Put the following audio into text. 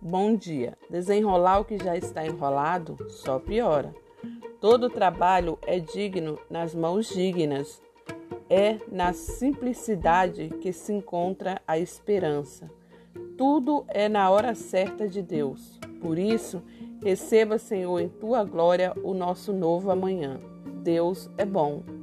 bom dia. Desenrolar o que já está enrolado só piora. Todo trabalho é digno nas mãos dignas. É na simplicidade que se encontra a esperança. Tudo é na hora certa de Deus. Por isso, receba, Senhor, em tua glória o nosso novo amanhã. Deus é bom.